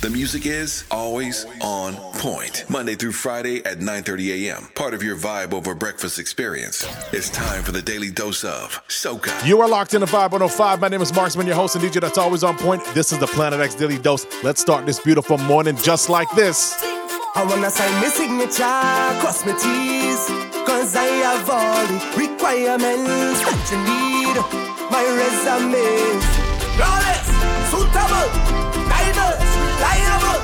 The music is always on point. Monday through Friday at 9:30 a.m. Part of your vibe over breakfast experience. It's time for the daily dose of Soca. You are locked in the Vibe 105. My name is Marksman, your host and DJ that's always on point. This is the Planet X Daily Dose. Let's start this beautiful morning just like this. I wanna sign my signature, cross my T's, cause I have all the requirements that you need. My resume, flawless, suitable, reliable.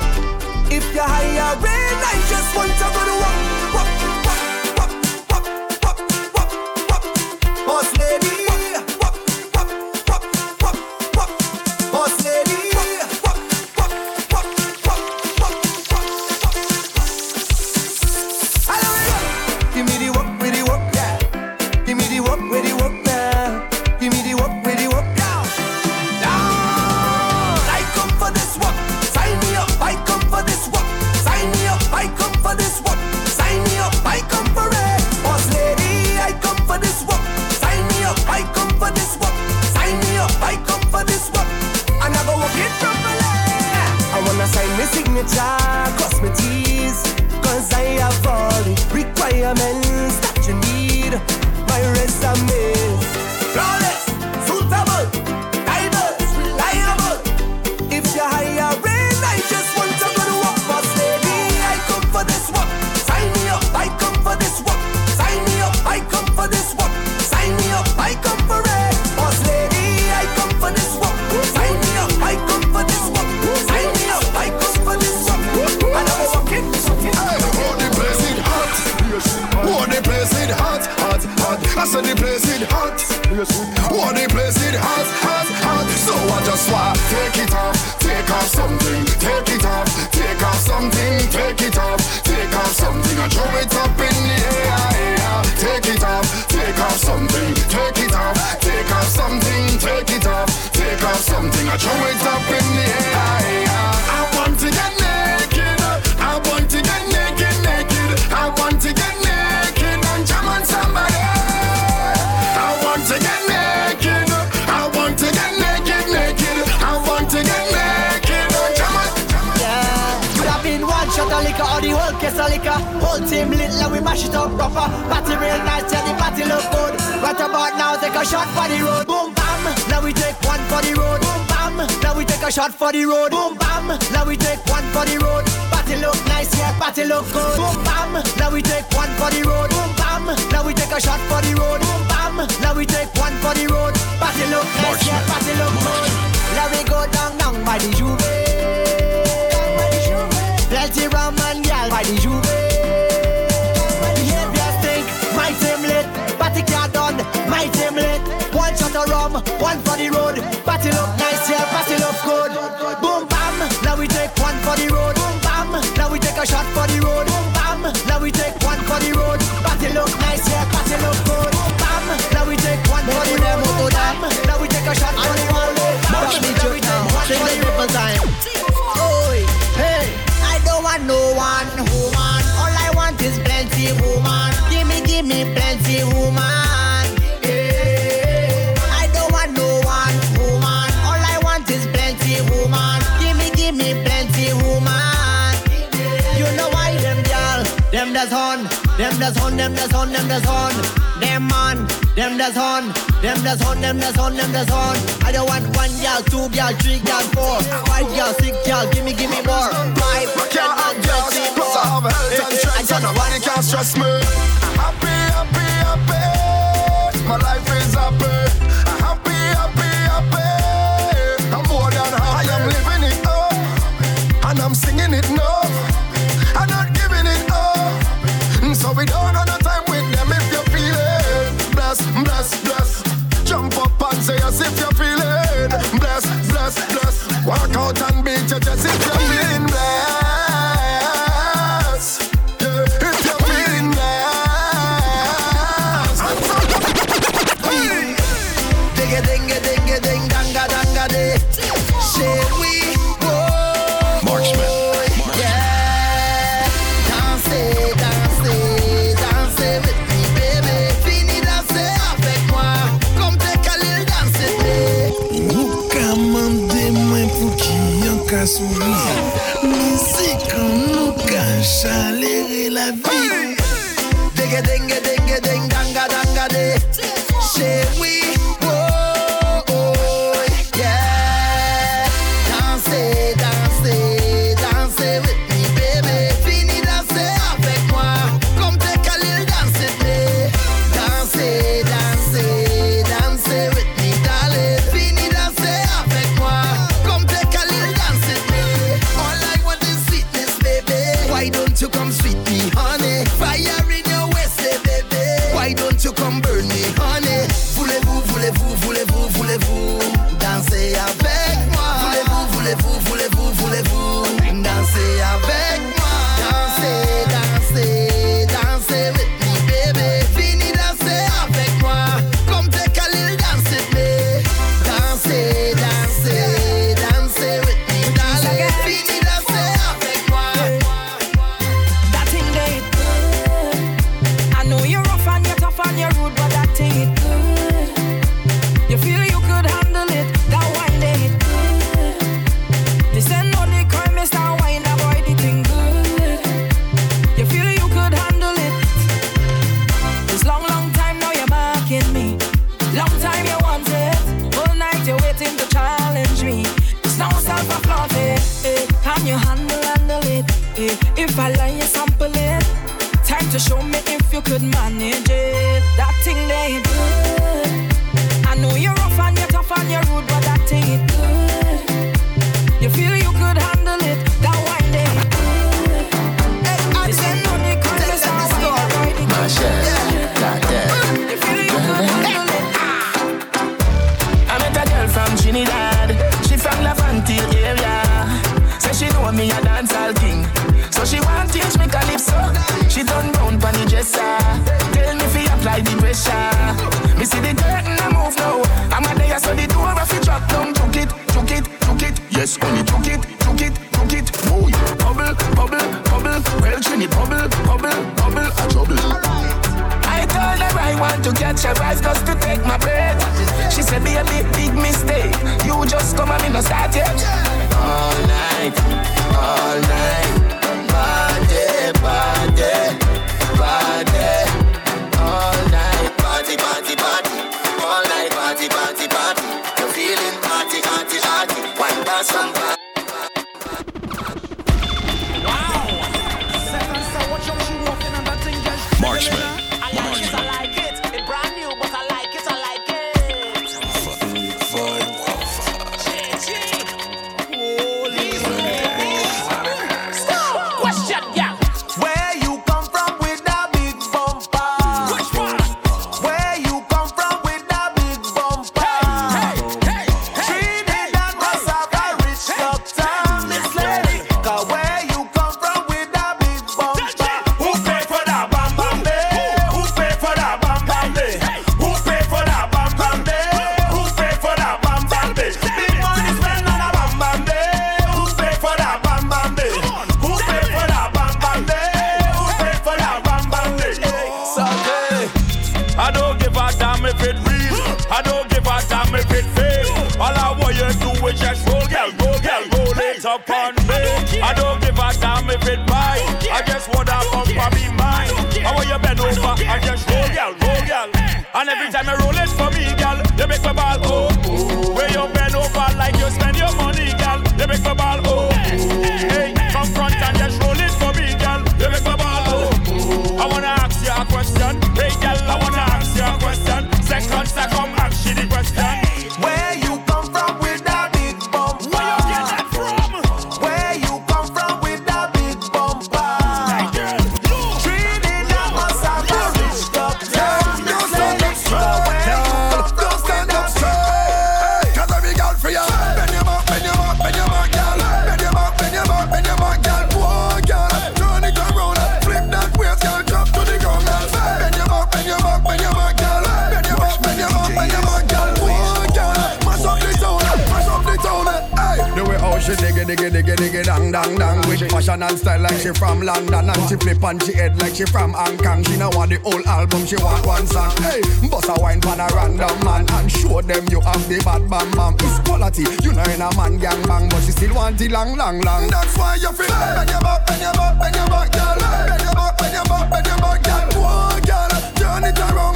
If you're hiring, I just want to go to work, throw it up in the air. I want to get naked. I want to get naked, naked. I want to get naked and jam on somebody. I want to get naked. I want to get naked, naked. I want to get naked and jam on. Yeah, could have been one shot of liquor or the whole case of liquor. Whole team lit, like we mash it up proper. Party real nice, yeah, the party look good. Right about now, take a shot for the road. Boom bam, now we take one for the road. Boom now we take a shot for the road. Boom bam, now we take one for the road. Party look nice, yeah, party look good. Boom bam, now we take one for the road. Boom bam, now we take a shot for the road. Boom bam, now we take one for the road. Party look nice, yeah, party look good. Now we go down, down by the juve. Plenty rum and gal by the juve. Behavior stink, my team lit. Party car done, my team lit. One shot of rum, one for the road. The road. Does on, them does on, them does on. Them man, them does on, them does on, them does on, them does on. I don't want one girl, two girl, three girl, four, five girl, six girl. Give me, give me more. Five, ten, Can't and twenty more. I just want nobody can stress me. Musique nous cache la vie. Dengue, dengue, dengue, dengue, danga, danga, de. Chez oui. yeah. clip on she head like she from Hong Kong. She now want the whole album, she want one song. Hey, bust a wine pan a random man and show them you have the bad bam bam. It's quality, you know in a man gang bang, but she still want the long long long. That's why you feel hey. bend your back, when you back, when you back, girl. When you back, when you back, when you back, girl. Whoa, girl, turn it around.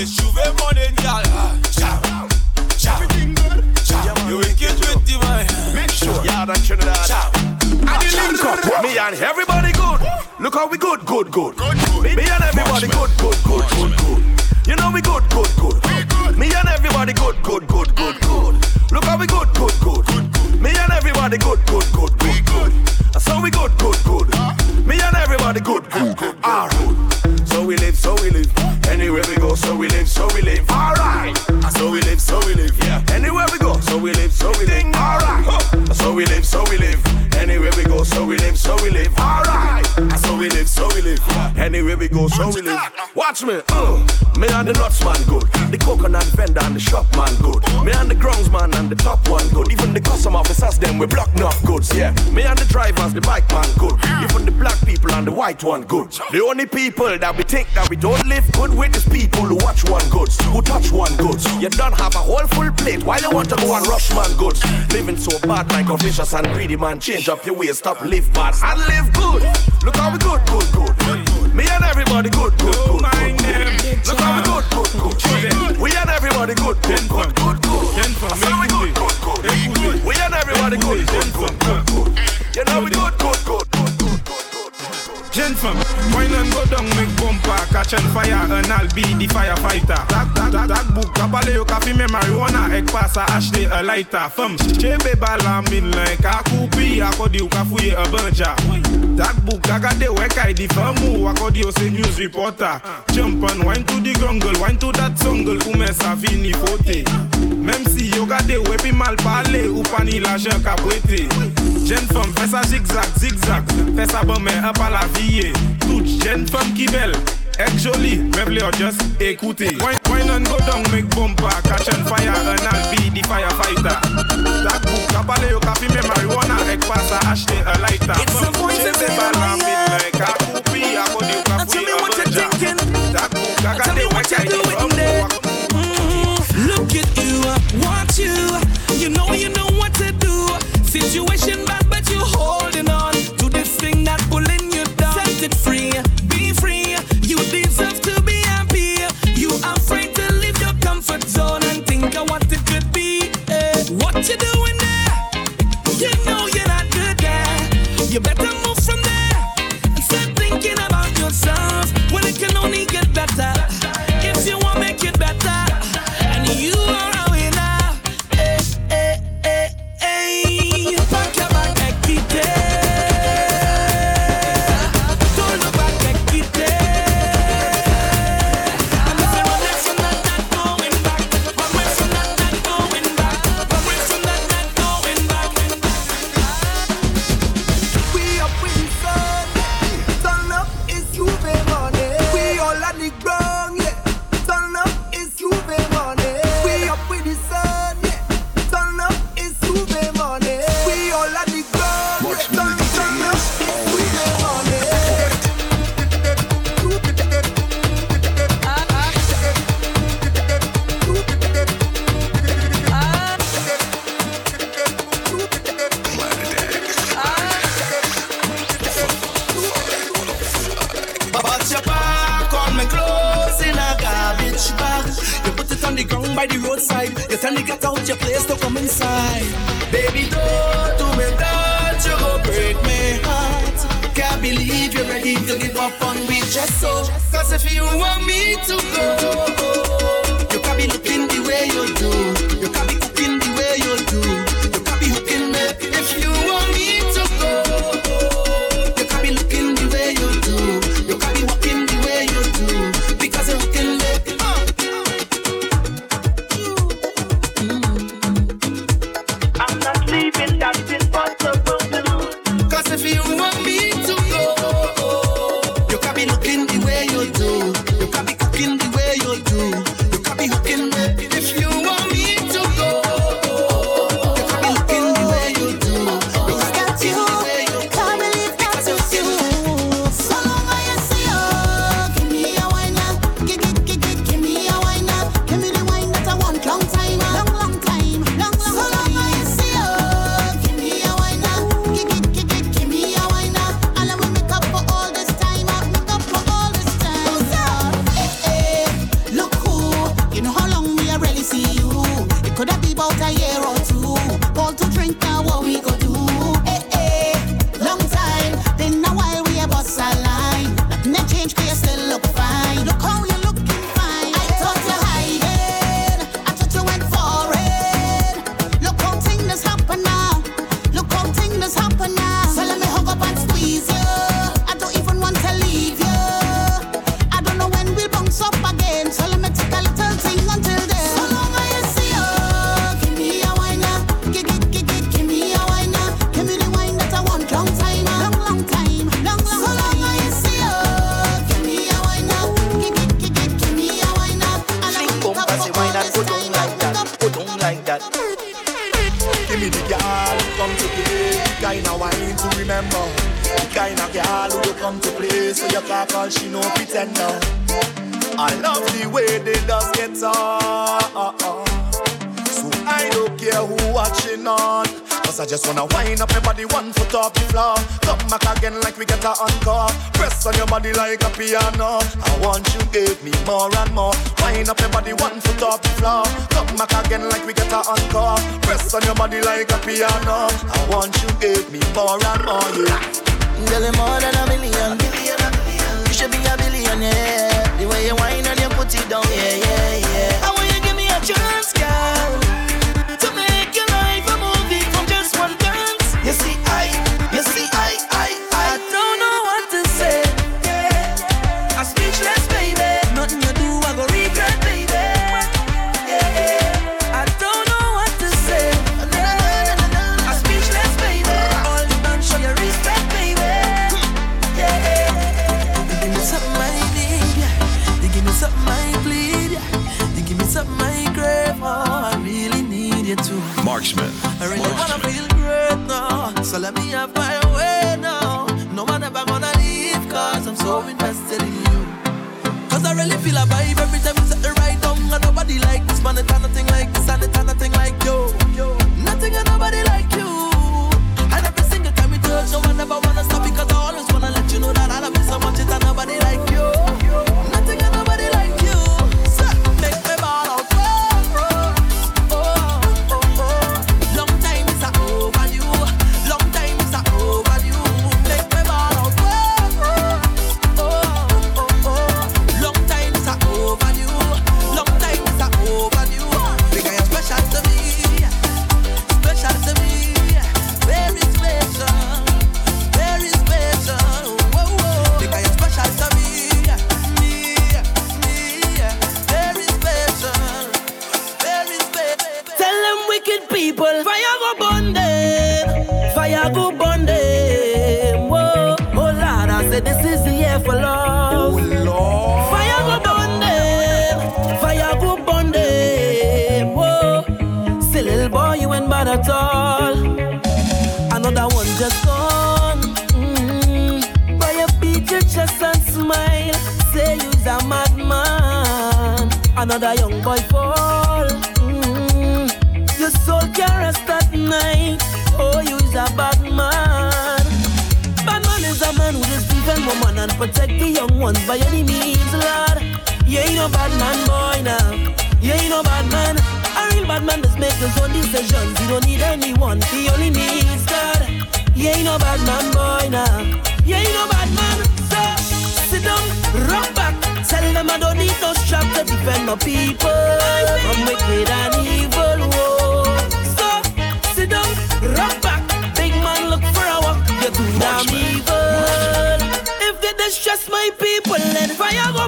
Chow. It's Juve morning, girl. Chow. Everything good? You wicked with the. Make sure. Yeah, that Trinidad. And the link up. Me and everybody good. Look how we good, good, good. Me, me and everybody good, good, good, good, good. You know we good, good, good. Me and everybody good, good, good, good, good. Mm. Look how we good, good, good. Good. Me and everybody good, good, good, good, good. So we live. Alright. So we live, so we live. Yeah. Anywhere we go, so we live, so we live. Alright. So we live, so we live. Anywhere we go, so we live, so we live. Alright. So we live, so we live. Anywhere we go, so we live. Watch me. Uh. Me and the nuts man good. The coconut vendor and the shop man good. Me and the grounds man and the top one good. Even the custom officers them we block enough goods. Yeah. Me and the drivers, the bike man good. Even the black people and the white one good. The only people that we think that we don't live good with is people who watch one goods, who touch one goods. You don't have a whole full plate. Why you want to go and rush man goods? Living so bad like a and greedy man. Change up your ways, stop live bad and live good. Look how we good, good, good. Me and everybody good, good, good, good. Look how we good, good, good. We and everybody good, good, good, good, good. So we good, good, good. We and everybody good, good, good, good, good. You know we good, good, good, good, good, good. Gen fam, wine and go down, make bumper, catch fire, and I'll be the firefighter. That, that, that, that book, kabale yo kafi me marijuana, ek pasa ashte a lighter. Fam, chebe bala min like a kupi, akodi yo kafuye a banja. That book, agade wek I di famu, akodi yo se news reporter. Jump and wine to the grungle, wine to that jungle, ume sa fini fote. Même si yo gade wepi mal pale, ou pani la jen ka brete. Jen fam, fè sa zigzag, zigzag, fè sa bon men up à la vie. Toute jeune femme qui belle, ek jolie, meuble or just écoutez. Wine, and go down, make bumper, catch on fire, and I'll be the firefighter. That book, kapale yo kafi me marijuana, ek pasa ashte a lighter. It's the voice of Chese the bala enemy, min like a kupi, akodi yo Now kafi tell me a what you're banja. thinking. That book, Tell so you can't call she no pretend now. I love the way they just get on. So I don't care who watching on. Cause I just wanna wind up my body one foot off the floor. Come back again like we get a encore. Press on your body like a piano. I want you give me more and more. Wind up your body one foot off the floor. Come back again like we get a encore. Press on your body like a piano. I want you give me more and more, yeah. Girl, more than a million. You should a billionaire. The way you whine and you put it down, yeah, yeah, yeah. Another young boy fall. Mm. Your soul can rest at night. Oh, you is a bad man. Bad man is a man who just defend woman and protect the young ones by any means, Lord. You ain't no bad man, boy, now. You ain't no bad man. A real bad man just make his own decisions. He don't need anyone. He only needs God. You ain't no bad man, boy, now. You ain't no bad man. Them I don't need no strap to defend my people from wicked and evil. Whoa. So sit down, rock back. Big man, look for a walk. You're too damn evil. If they distress my people, then fire go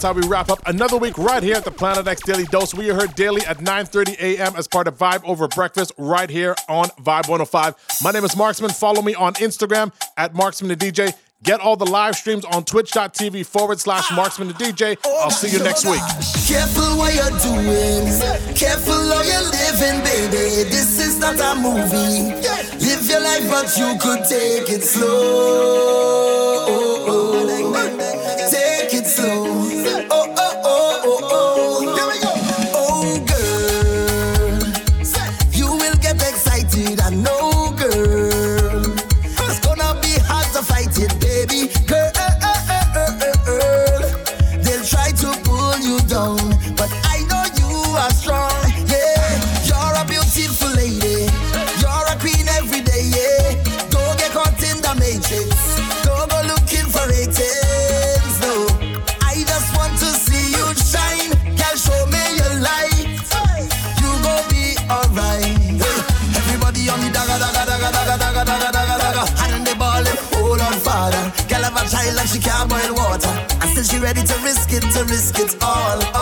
that's how we wrap up another week right here at the Planet X Daily Dose. We are heard daily at 9:30 a.m. as part of Vibe Over Breakfast right here on Vibe 105. My name is Marksman. Follow me on Instagram at Marksman the DJ. Get all the live streams on twitch.tv forward slash Marksman the DJ. I'll see you next week. Careful what you're doing. Careful how you're living, baby. This is not a movie. Live your life, but you could take it slow. Risk it all,